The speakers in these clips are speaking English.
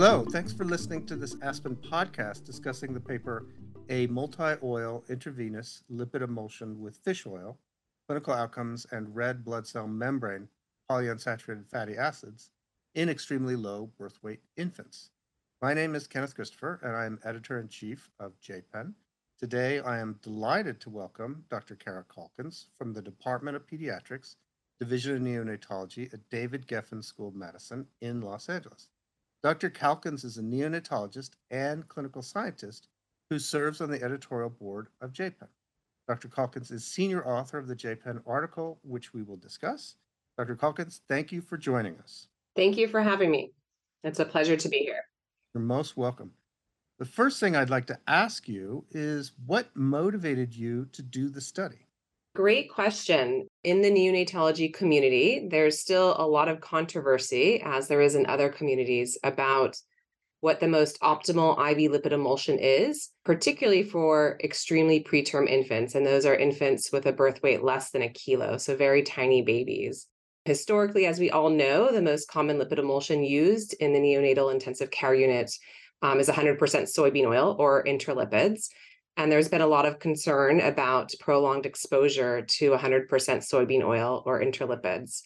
Hello, thanks for listening to this Aspen podcast discussing the paper A Multi Oil Intravenous Lipid Emulsion with Fish Oil Clinical Outcomes and Red Blood Cell Membrane Polyunsaturated Fatty Acids in Extremely Low Birth Weight Infants. My name is Kenneth Christopher, and I am editor in chief of JPEN. Today, I am delighted to welcome Dr. Kara Calkins from the Department of Pediatrics, Division of Neonatology at David Geffen School of Medicine in Los Angeles. Dr. Calkins is a neonatologist and clinical scientist who serves on the editorial board of JPEN. Dr. Calkins is senior author of the JPEN article, which we will discuss. Dr. Calkins, thank you for joining us. Thank you for having me. It's a pleasure to be here. You're most welcome. The first thing I'd like to ask you is what motivated you to do the study? Great question. In the neonatology community, there's still a lot of controversy, as there is in other communities, about what the most optimal IV lipid emulsion is, particularly for extremely preterm infants. And those are infants with a birth weight less than a kilo, so very tiny babies. Historically, as we all know, the most common lipid emulsion used in the neonatal intensive care unit um, is 100% soybean oil or intralipids. And there's been a lot of concern about prolonged exposure to 100% soybean oil or intralipids.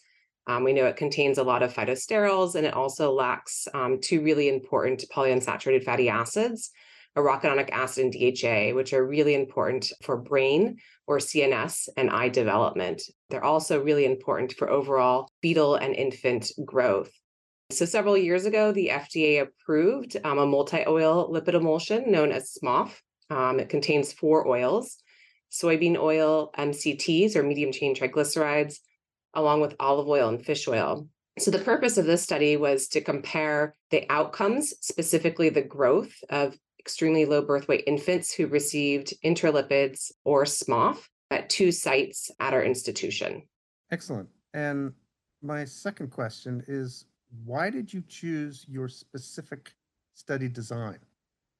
Um, we know it contains a lot of phytosterols and it also lacks um, two really important polyunsaturated fatty acids, arachidonic acid and DHA, which are really important for brain or CNS and eye development. They're also really important for overall fetal and infant growth. So, several years ago, the FDA approved um, a multi oil lipid emulsion known as SMOF. Um, it contains four oils soybean oil, MCTs or medium chain triglycerides, along with olive oil and fish oil. So, the purpose of this study was to compare the outcomes, specifically the growth of extremely low birth weight infants who received intralipids or SMOF at two sites at our institution. Excellent. And my second question is why did you choose your specific study design?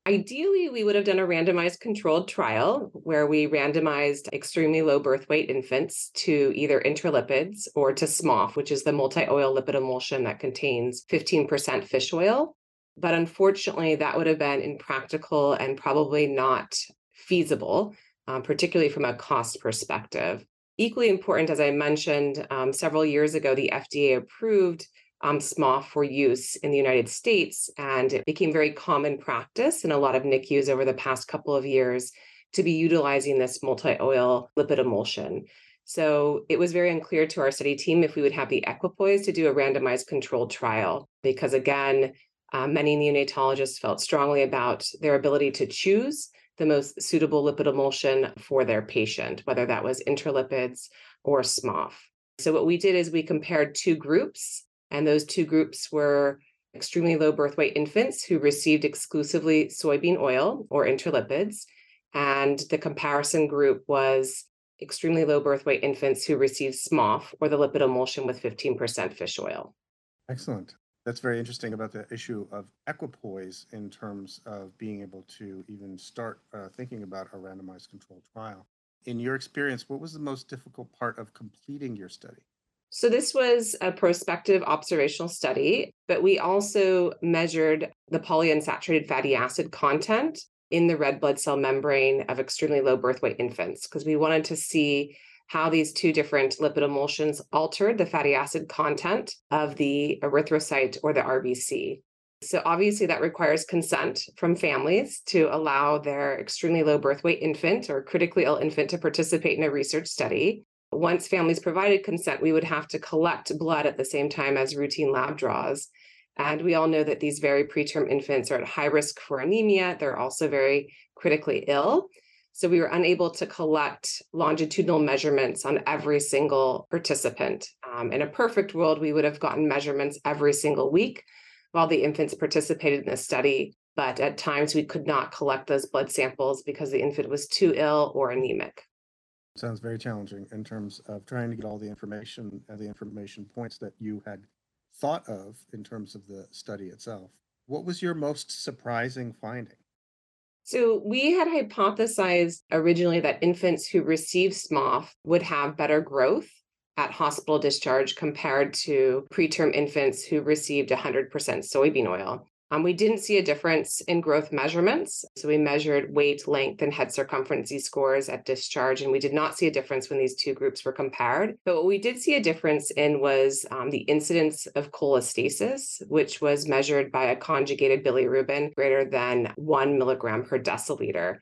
Ideally, we would have done a randomized controlled trial where we randomized extremely low birth weight infants to either intralipids or to SMOF, which is the multi oil lipid emulsion that contains 15% fish oil. But unfortunately, that would have been impractical and probably not feasible, um, particularly from a cost perspective. Equally important, as I mentioned um, several years ago, the FDA approved um, SMOF for use in the United States. And it became very common practice in a lot of NICUs over the past couple of years to be utilizing this multi oil lipid emulsion. So it was very unclear to our study team if we would have the equipoise to do a randomized controlled trial, because again, uh, many neonatologists felt strongly about their ability to choose the most suitable lipid emulsion for their patient, whether that was intralipids or SMOF. So, what we did is we compared two groups and those two groups were extremely low birth weight infants who received exclusively soybean oil or intralipids. And the comparison group was extremely low birth weight infants who received SMOF or the lipid emulsion with 15% fish oil. Excellent. That's very interesting about the issue of equipoise in terms of being able to even start uh, thinking about a randomized controlled trial. In your experience, what was the most difficult part of completing your study? So, this was a prospective observational study, but we also measured the polyunsaturated fatty acid content in the red blood cell membrane of extremely low birth weight infants because we wanted to see how these two different lipid emulsions altered the fatty acid content of the erythrocyte or the RBC. So, obviously, that requires consent from families to allow their extremely low birth weight infant or critically ill infant to participate in a research study once families provided consent, we would have to collect blood at the same time as routine lab draws. And we all know that these very preterm infants are at high risk for anemia. They're also very critically ill. So we were unable to collect longitudinal measurements on every single participant. Um, in a perfect world, we would have gotten measurements every single week while the infants participated in the study. But at times, we could not collect those blood samples because the infant was too ill or anemic. Sounds very challenging in terms of trying to get all the information and the information points that you had thought of in terms of the study itself. What was your most surprising finding? So, we had hypothesized originally that infants who received SMOF would have better growth at hospital discharge compared to preterm infants who received 100% soybean oil. Um, we didn't see a difference in growth measurements. So we measured weight, length, and head circumference Z scores at discharge, and we did not see a difference when these two groups were compared. But what we did see a difference in was um, the incidence of cholestasis, which was measured by a conjugated bilirubin greater than one milligram per deciliter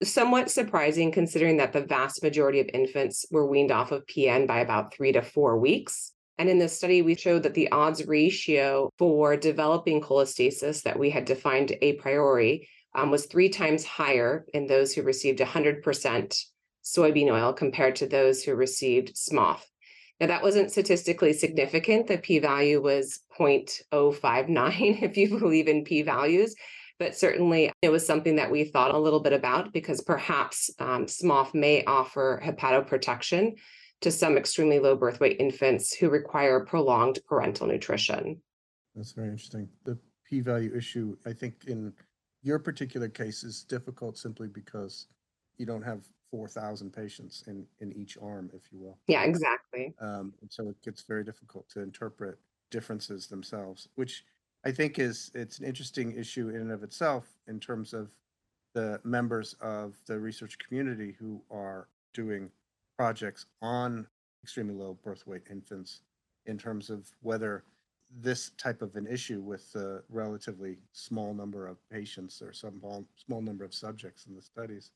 somewhat surprising considering that the vast majority of infants were weaned off of PN by about three to four weeks. And in this study, we showed that the odds ratio for developing cholestasis that we had defined a priori um, was three times higher in those who received 100% soybean oil compared to those who received SMOF. Now, that wasn't statistically significant. The p value was 0.059, if you believe in p values. But certainly, it was something that we thought a little bit about because perhaps um, SMOF may offer hepatoprotection to some extremely low birth weight infants who require prolonged parenteral nutrition. That's very interesting. The p value issue, I think, in your particular case is difficult simply because you don't have 4,000 patients in, in each arm, if you will. Yeah, exactly. Um, and so it gets very difficult to interpret differences themselves, which I think is it's an interesting issue in and of itself in terms of the members of the research community who are doing projects on extremely low birth weight infants in terms of whether this type of an issue with a relatively small number of patients or some small number of subjects in the studies,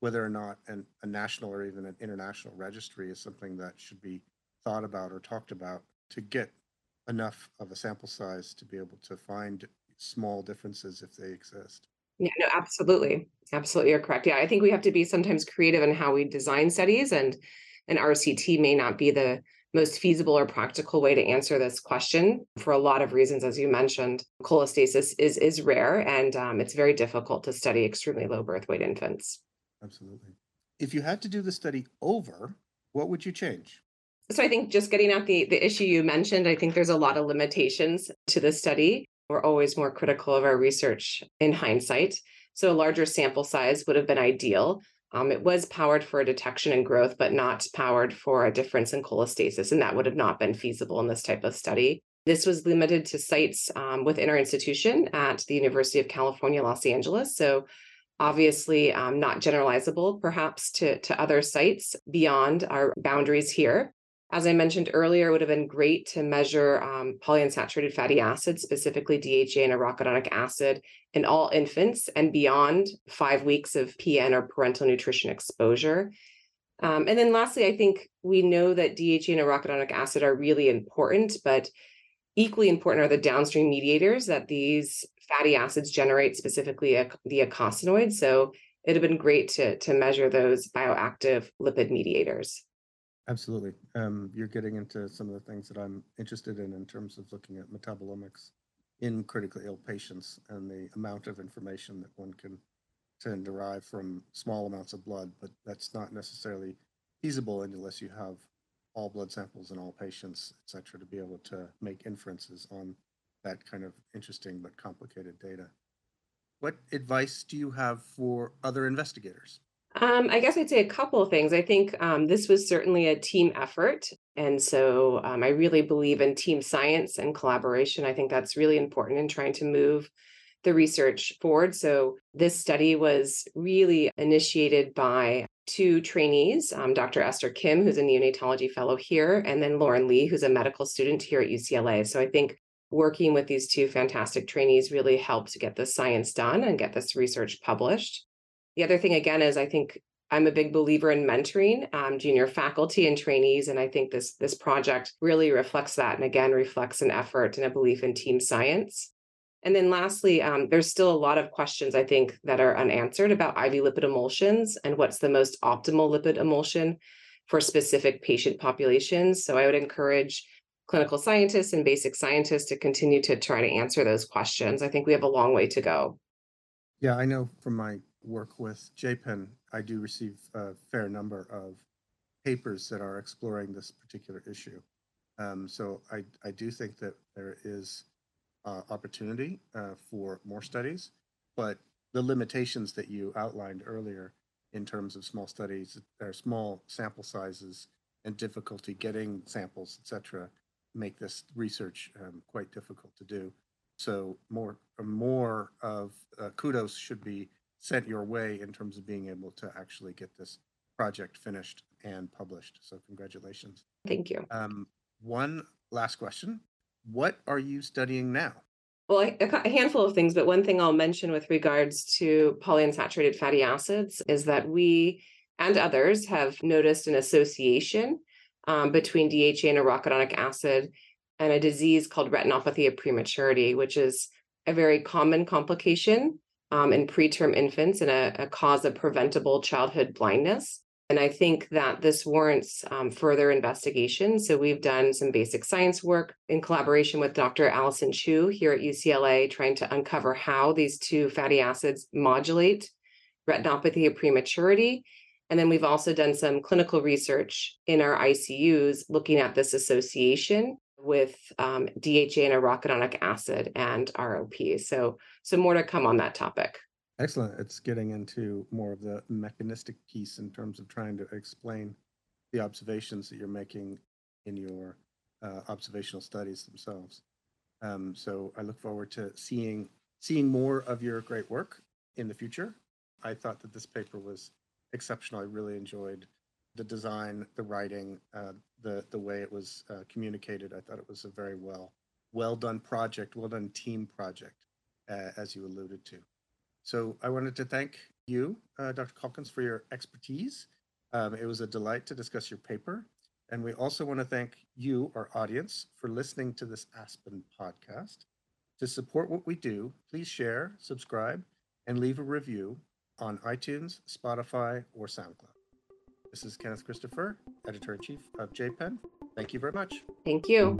whether or not an, a national or even an international registry is something that should be thought about or talked about to get enough of a sample size to be able to find small differences if they exist. Yeah, no, absolutely. Absolutely, you're correct. Yeah, I think we have to be sometimes creative in how we design studies, and an RCT may not be the most feasible or practical way to answer this question for a lot of reasons, as you mentioned. Cholestasis is is rare, and um, it's very difficult to study extremely low birth weight infants. Absolutely. If you had to do the study over, what would you change? So I think just getting at the the issue you mentioned, I think there's a lot of limitations to the study. We're always more critical of our research in hindsight. So a larger sample size would have been ideal. Um, it was powered for a detection and growth, but not powered for a difference in cholestasis, and that would have not been feasible in this type of study. This was limited to sites um, within our institution at the University of California, Los Angeles. So obviously um, not generalizable perhaps to, to other sites beyond our boundaries here. As I mentioned earlier, it would have been great to measure um, polyunsaturated fatty acids, specifically DHA and arachidonic acid, in all infants and beyond five weeks of PN or parenteral nutrition exposure. Um, and then lastly, I think we know that DHA and arachidonic acid are really important, but equally important are the downstream mediators that these fatty acids generate, specifically the eicosanoids. So it'd have been great to, to measure those bioactive lipid mediators. Absolutely. Um, you're getting into some of the things that I'm interested in in terms of looking at metabolomics in critically ill patients and the amount of information that one can, can derive from small amounts of blood, but that's not necessarily feasible unless you have all blood samples in all patients, et cetera, to be able to make inferences on that kind of interesting but complicated data. What advice do you have for other investigators? Um, I guess I'd say a couple of things. I think um, this was certainly a team effort. And so um, I really believe in team science and collaboration. I think that's really important in trying to move the research forward. So this study was really initiated by two trainees, um, Dr. Esther Kim, who's a neonatology fellow here, and then Lauren Lee, who's a medical student here at UCLA. So I think working with these two fantastic trainees really helped get the science done and get this research published. The other thing, again, is I think I'm a big believer in mentoring um, junior faculty and trainees, and I think this this project really reflects that, and again reflects an effort and a belief in team science. And then lastly, um, there's still a lot of questions I think that are unanswered about IV lipid emulsions and what's the most optimal lipid emulsion for specific patient populations. So I would encourage clinical scientists and basic scientists to continue to try to answer those questions. I think we have a long way to go. Yeah, I know from my work with JPEN, I do receive a fair number of papers that are exploring this particular issue. Um, so I, I do think that there is uh, opportunity uh, for more studies, but the limitations that you outlined earlier in terms of small studies, or small sample sizes and difficulty getting samples, et cetera, make this research um, quite difficult to do. So more, more of uh, kudos should be sent your way in terms of being able to actually get this project finished and published. So congratulations. Thank you. Um, one last question. What are you studying now? Well, a handful of things, but one thing I'll mention with regards to polyunsaturated fatty acids is that we and others have noticed an association um, between DHA and arachidonic acid and a disease called retinopathy of prematurity, which is a very common complication um, in preterm infants and a, a cause of preventable childhood blindness. And I think that this warrants um, further investigation. So we've done some basic science work in collaboration with Dr. Allison Chu here at UCLA, trying to uncover how these two fatty acids modulate retinopathy of prematurity. And then we've also done some clinical research in our ICUs looking at this association with um, DHA and arachidonic acid and ROP. So, so more to come on that topic. Excellent. It's getting into more of the mechanistic piece in terms of trying to explain the observations that you're making in your uh, observational studies themselves. Um, so I look forward to seeing seeing more of your great work in the future. I thought that this paper was exceptional. I really enjoyed the design, the writing, uh, the the way it was uh, communicated. I thought it was a very well well done project, well done team project, uh, as you alluded to. So I wanted to thank you, uh, Dr. Calkins, for your expertise. Um, it was a delight to discuss your paper. And we also want to thank you, our audience, for listening to this Aspen podcast. To support what we do, please share, subscribe, and leave a review on iTunes, Spotify, or SoundCloud. This is Kenneth Christopher, editor in chief of JPEN. Thank you very much. Thank you.